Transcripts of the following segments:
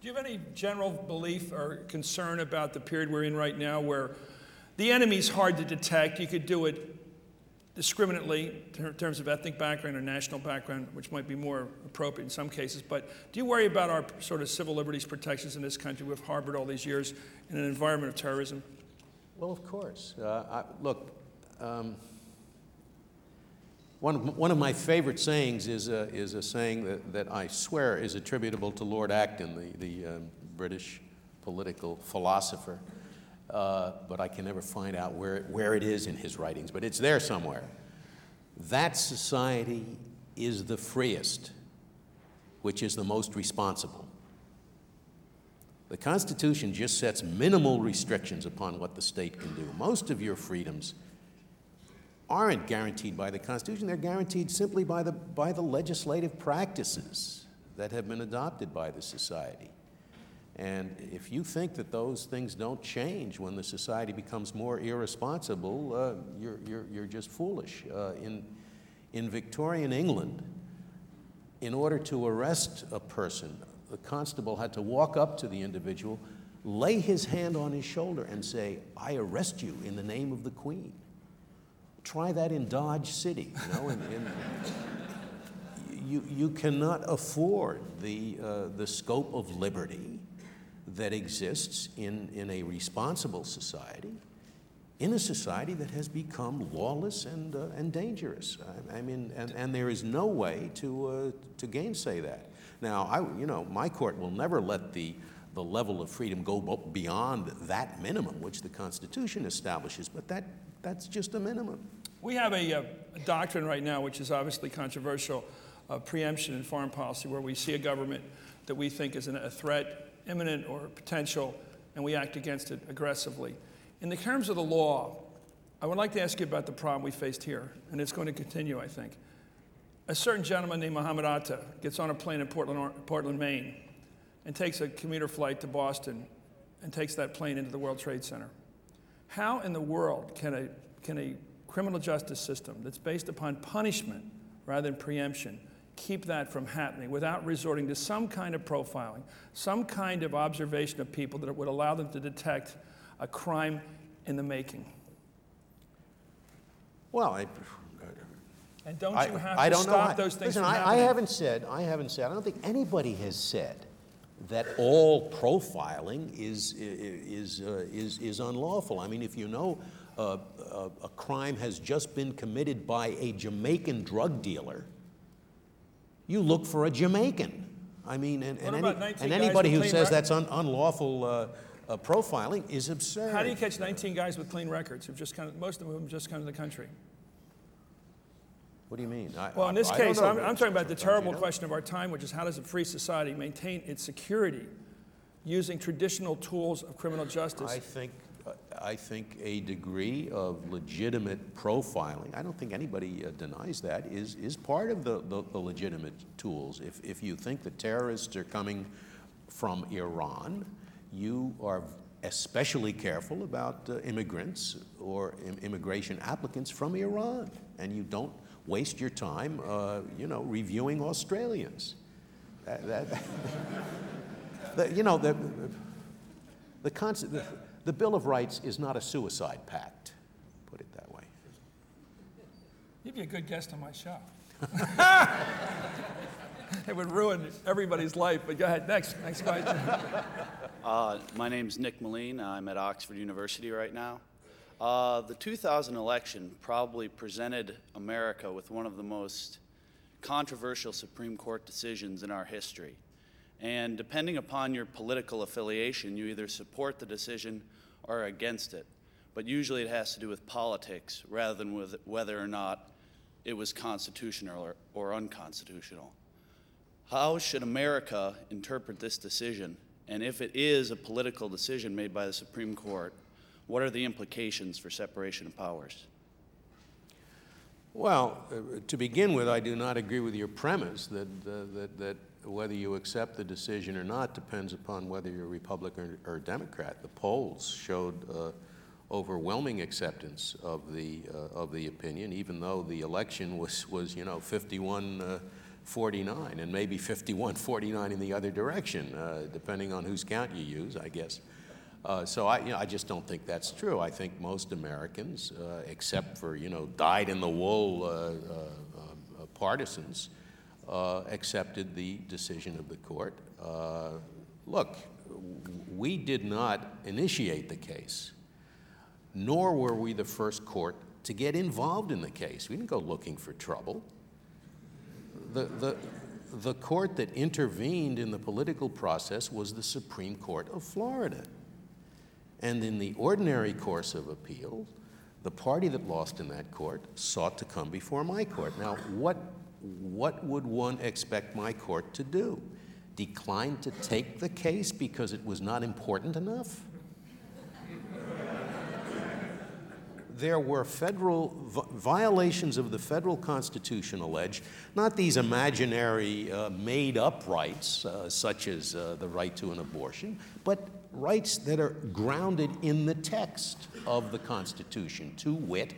Do you have any general belief or concern about the period we're in right now where the enemy's hard to detect? You could do it discriminately in terms of ethnic background or national background, which might be more appropriate in some cases. But do you worry about our sort of civil liberties protections in this country we've harbored all these years in an environment of terrorism? Well, of course. Uh, I, look, um, one, one of my favorite sayings is a, is a saying that, that I swear is attributable to Lord Acton, the, the um, British political philosopher, uh, but I can never find out where, where it is in his writings, but it's there somewhere. That society is the freest, which is the most responsible. The Constitution just sets minimal restrictions upon what the state can do. Most of your freedoms aren't guaranteed by the Constitution, they're guaranteed simply by the, by the legislative practices that have been adopted by the society. And if you think that those things don't change when the society becomes more irresponsible, uh, you're, you're, you're just foolish. Uh, in, in Victorian England, in order to arrest a person, the constable had to walk up to the individual, lay his hand on his shoulder, and say, I arrest you in the name of the Queen. Try that in Dodge City. You know, in, in, you, you cannot afford the, uh, the scope of liberty that exists in, in a responsible society, in a society that has become lawless and, uh, and dangerous. I, I, mean, and, and there is no way to, uh, to gainsay that. Now, I, you know, my court will never let the, the level of freedom go beyond that minimum which the Constitution establishes, but that that's just a minimum. We have a, uh, a doctrine right now, which is obviously controversial, of preemption in foreign policy, where we see a government that we think is a threat, imminent or potential, and we act against it aggressively. In the terms of the law, I would like to ask you about the problem we faced here, and it's going to continue, I think. A certain gentleman named Muhammad Atta gets on a plane in Portland, Portland, Maine, and takes a commuter flight to Boston and takes that plane into the World Trade Center. How in the world can a, can a criminal justice system that's based upon punishment rather than preemption keep that from happening without resorting to some kind of profiling, some kind of observation of people that would allow them to detect a crime in the making? Well, I, and don't you have I, to don't stop know. those things Listen, I. I haven't said, I haven't said, I don't think anybody has said that all profiling is, is, uh, is, is unlawful. I mean, if you know uh, a, a crime has just been committed by a Jamaican drug dealer, you look for a Jamaican. I mean, and, and, any, and anybody who says that's un, unlawful uh, uh, profiling is absurd. How do you catch 19 guys with clean records who've just come, most of them have just come to the country? What do you mean? I, well, in this I, case, I I'm, I'm, talking about the terrible question of our time, which is how does a free society maintain its security using traditional tools of criminal justice? I think, I think a degree of legitimate profiling, I don't think anybody uh, denies that, is, is part of the, the, the, legitimate tools. If, if you think the terrorists are coming from Iran, you are especially careful about uh, immigrants or Im immigration applicants from Iran, and you don't waste your time, uh, you know, reviewing Australians. That, that the, you know, the, the, concept, the, the Bill of Rights is not a suicide pact, put it that way. You'd be a good guest on my show. it would ruin everybody's life, but go ahead. Next, next question. Uh, my name's Nick Moline. I'm at Oxford University right now. Uh, the 2000 election probably presented America with one of the most controversial Supreme Court decisions in our history. And depending upon your political affiliation, you either support the decision or against it. But usually it has to do with politics rather than with whether or not it was constitutional or, or unconstitutional. How should America interpret this decision? And if it is a political decision made by the Supreme Court, what are the implications for separation of powers? Well, uh, to begin with, I do not agree with your premise that, uh, that, that whether you accept the decision or not depends upon whether you're Republican or, Democrat. The polls showed uh, overwhelming acceptance of the, uh, of the opinion, even though the election was, was you know, 51, 49, and maybe 51 49 in the other direction, depending on whose count you use, I guess. Uh, so I, you know, I just don't think that's true. I think most Americans, uh, except for you know dyed-in-the-wool uh, uh, uh, partisans, accepted the decision of the court. Look, we did not initiate the case, nor were we the first court to get involved in the case. We didn't go looking for trouble. The, the, the court that intervened in the political process was the Supreme Court of Florida. And in the ordinary course of appeal, the party that lost in that court sought to come before my court. Now, what, what would one expect my court to do? Decline to take the case because it was not important enough? there were federal vi- violations of the federal constitution alleged, not these imaginary uh, made up rights, uh, such as uh, the right to an abortion, but rights that are grounded in the text of the Constitution, to wit,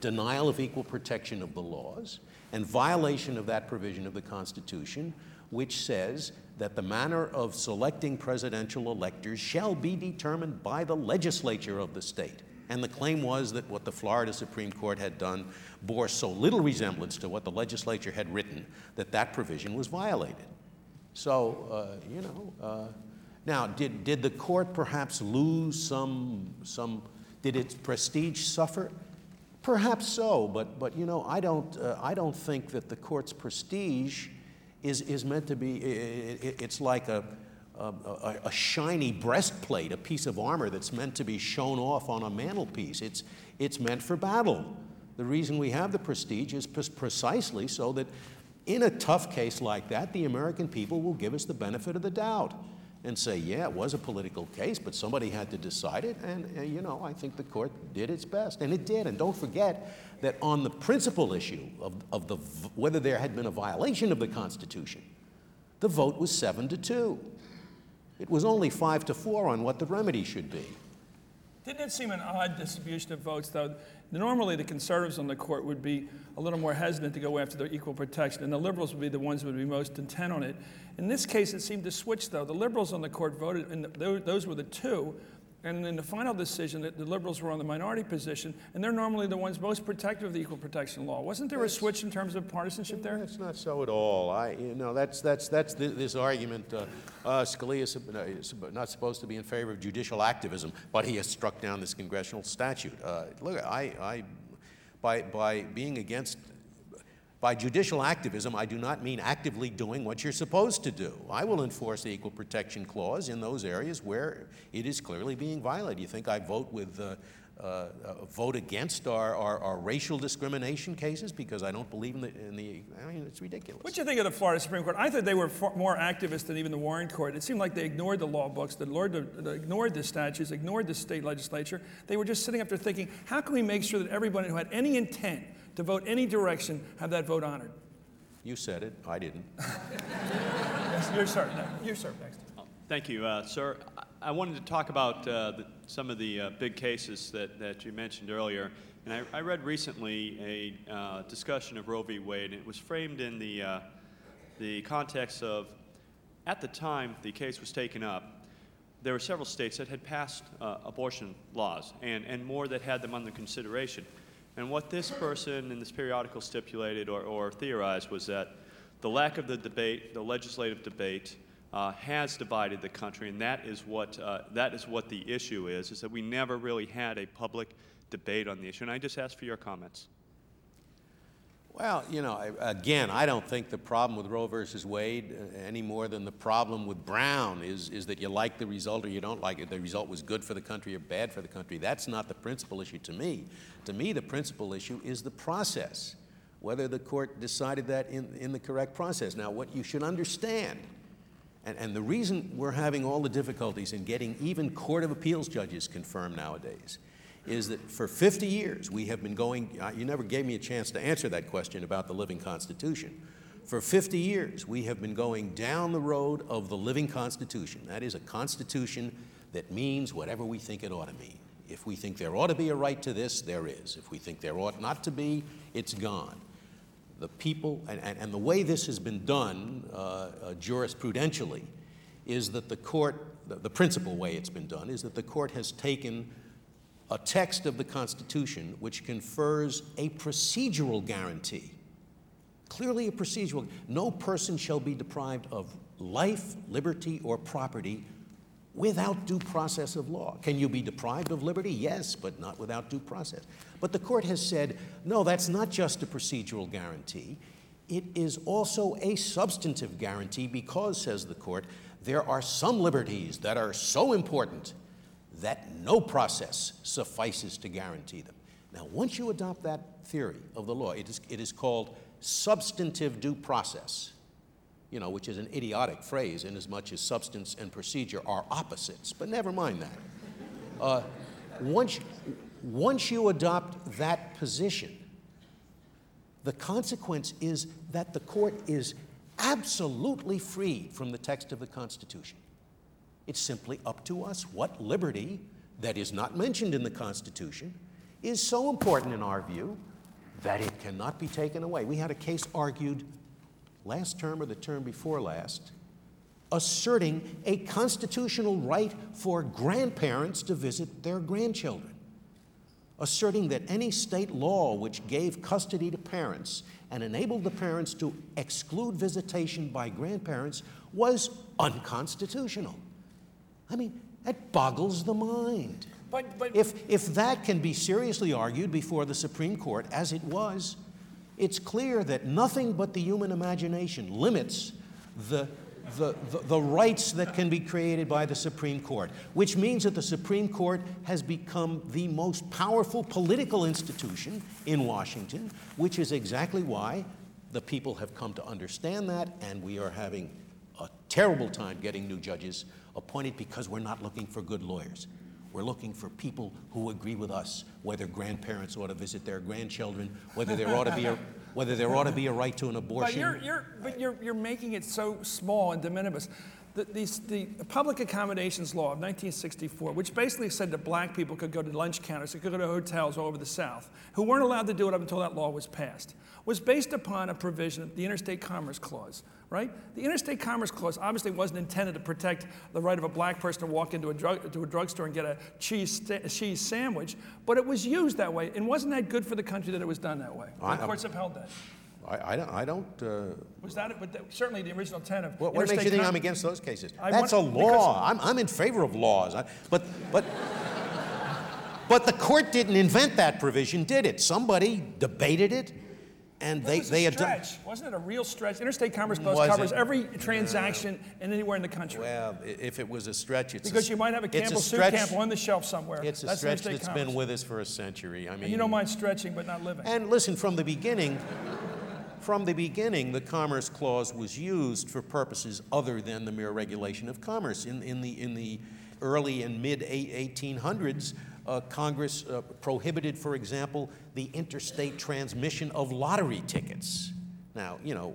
denial of equal protection of the laws and violation of that provision of the Constitution, which says that the manner of selecting presidential electors shall be determined by the legislature of the state. And the claim was that what the Florida Supreme Court had done bore so little resemblance to what the legislature had written that that provision was violated. So, uh, you know, uh, now, did, did the court perhaps lose some, some, did its prestige suffer? Perhaps so, but, but you know, I don't, uh, I don't think that the court's prestige is, is meant to be, i i it's like a, a, a, shiny breastplate, a piece of armor that's meant to be shown off on a mantelpiece. It's, it's meant for battle. The reason we have the prestige is precisely so that in a tough case like that, the American people will give us the benefit of the doubt and say, yeah, it was a political case, but somebody had to decide it. And, uh, you know, I think the court did its best. And it did. And don't forget that on the principal issue of, of the, whether there had been a violation of the Constitution, the vote was seven to two. It was only five to four on what the remedy should be. Didn't it seem an odd distribution of votes, though? Normally, the conservatives on the court would be a little more hesitant to go after the equal protection, and the liberals would be the ones who would be most intent on it. In this case, it seemed to switch, though. The liberals on the court voted, and those were the two. And in the final decision, that the liberals were on the minority position, and they're normally the ones most protective of the equal protection law. Wasn't there a switch in terms of partisanship there? That's not so at all. I, you know, that's, that's, that's thi- this argument. Uh, uh, Scalia is uh, is not supposed to be in favor of judicial activism, but he has struck down this congressional statute. Uh, look, I, I, by, by being against, by judicial activism, I do not mean actively doing what you're supposed to do. I will enforce the Equal Protection Clause in those areas where it is clearly being violated. You think I vote with uh, uh, uh, vote against our, our, our racial discrimination cases because I don't believe in the, in the I mean, it's ridiculous. What do you think of the Florida Supreme Court? I thought they were far more activist than even the Warren Court. It seemed like they ignored the law books, they ignored the, they ignored the statutes, ignored the state legislature. They were just sitting up there thinking, how can we make sure that everybody who had any intent to vote any direction have that vote honored? You said it, I didn't. Yes, you're sir. No, you're sir next. Thank you, uh, sir. I- wanted to talk about uh, the, some of the uh, big cases that, that you mentioned earlier. And I, I read recently a uh, discussion of Roe v. Wade, and it was framed in the, uh, the context of at the time the case was taken up, there were several states that had passed uh, abortion laws and, and more that had them under consideration. And what this person in this periodical stipulated or, or theorized was that the lack of the debate, the legislative debate, uh, has divided the country, and that is what uh, that is what the issue is: is that we never really had a public debate on the issue. And I just ask for your comments. Well, you know, again, I don't think the problem with Roe versus Wade uh, any more than the problem with Brown is, is that you like the result or you don't like it. The result was good for the country or bad for the country. That's not the principal issue to me. To me, the principal issue is the process, whether the court decided that in, in the correct process. Now, what you should understand, and, and the reason we're having all the difficulties in getting even Court of Appeals judges confirmed nowadays is that for 50 years we have been going, uh, you never gave me a chance to answer that question about the living Constitution. For 50 years we have been going down the road of the living Constitution. That is a Constitution that means whatever we think it ought to mean. If we think there ought to be a right to this, there is. If we think there ought not to be, it's gone. The people, and, and, and the way this has been done uh, uh, jurisprudentially is that the court, the, the principal way it's been done, is that the court has taken a text of the Constitution which confers a procedural guarantee. Clearly, a procedural. No person shall be deprived of life, liberty, or property without due process of law. Can you be deprived of liberty? Yes, but not without due process. But the court has said, no, that's not just a procedural guarantee. It is also a substantive guarantee because, says the court, there are some liberties that are so important that no process suffices to guarantee them. Now, once you adopt that theory of the law, it is, it is called substantive due process, you know, which is an idiotic phrase in as much as substance and procedure are opposites, but never mind that. Uh, once, once you adopt that position, the consequence is that the court is absolutely freed from the text of the Constitution. It's simply up to us what liberty that is not mentioned in the Constitution is so important in our view that it cannot be taken away. We had a case argued last term or the term before last asserting a constitutional right for grandparents to visit their grandchildren, asserting that any state law which gave custody to parents and enabled the parents to exclude visitation by grandparents was unconstitutional. I mean, that boggles the mind. But, but If, if that can be seriously argued before the Supreme Court, as it was, it's clear that nothing but the human imagination limits the, the, the, the rights that can be created by the Supreme Court, which means that the Supreme Court has become the most powerful political institution in Washington, which is exactly why the people have come to understand that, and we are having a terrible time getting new judges appointed because we're not looking for good lawyers. We're looking for people who agree with us, whether grandparents ought to visit their grandchildren, whether there ought to be a, whether there ought to be a right to an abortion. But you're, you're, but you're, you're making it so small and de minimis. The, these, the Public Accommodations Law of 1964, which basically said that black people could go to lunch counters, they could go to hotels all over the South, who weren't allowed to do it up until that law was passed, was based upon a provision of the Interstate Commerce Clause, right? The Interstate Commerce Clause obviously wasn't intended to protect the right of a black person to walk into a, drug, to a drugstore and get a cheese, cheese sandwich, but it was used that way. And wasn't that good for the country that it was done that way? I- the courts have held that. I, I don't, I don't uh, Was that it? But that, certainly the original intent of what, what makes you think I'm against those cases? I That's a want- because- law. I'm, I'm in favor of laws. I, but, but, but the court didn't invent that provision, did it? Somebody debated it, and It they, was they a ado- stretch. Wasn't it a real stretch? Interstate Commerce Clause Was covers it? every transaction and anywhere in the country. Well, i- if it was a stretch, it's a because s- you might have a it's Campbell soup stretch- camp on the shelf somewhere. It's a That's stretch interstate that's commerce. been with us for a century. I mean, And you don't mind stretching but not living. And listen, from the beginning, from the beginning, the Commerce Clause was used for purposes other than the mere regulation of commerce. In, in, the, in the early and mid 1800s, uh, Congress uh, prohibited, for example, the interstate transmission of lottery tickets. Now, you know,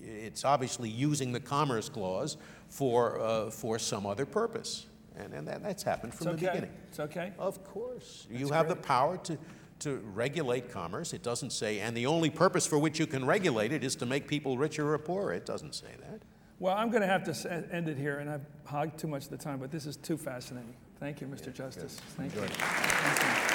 it's obviously using the Commerce Clause for, uh, for some other purpose. And, and that, that's happened from the okay. beginning. It's okay. Of course. You have the power to, to regulate commerce. It doesn't say, and the only purpose for which you can regulate it is to make people richer or poorer. It doesn't say that. Well, I'm going to have to end it here, and I've hogged too much of the time, but this is too fascinating. Thank you, Mr. Justice. Thank you. Thank you.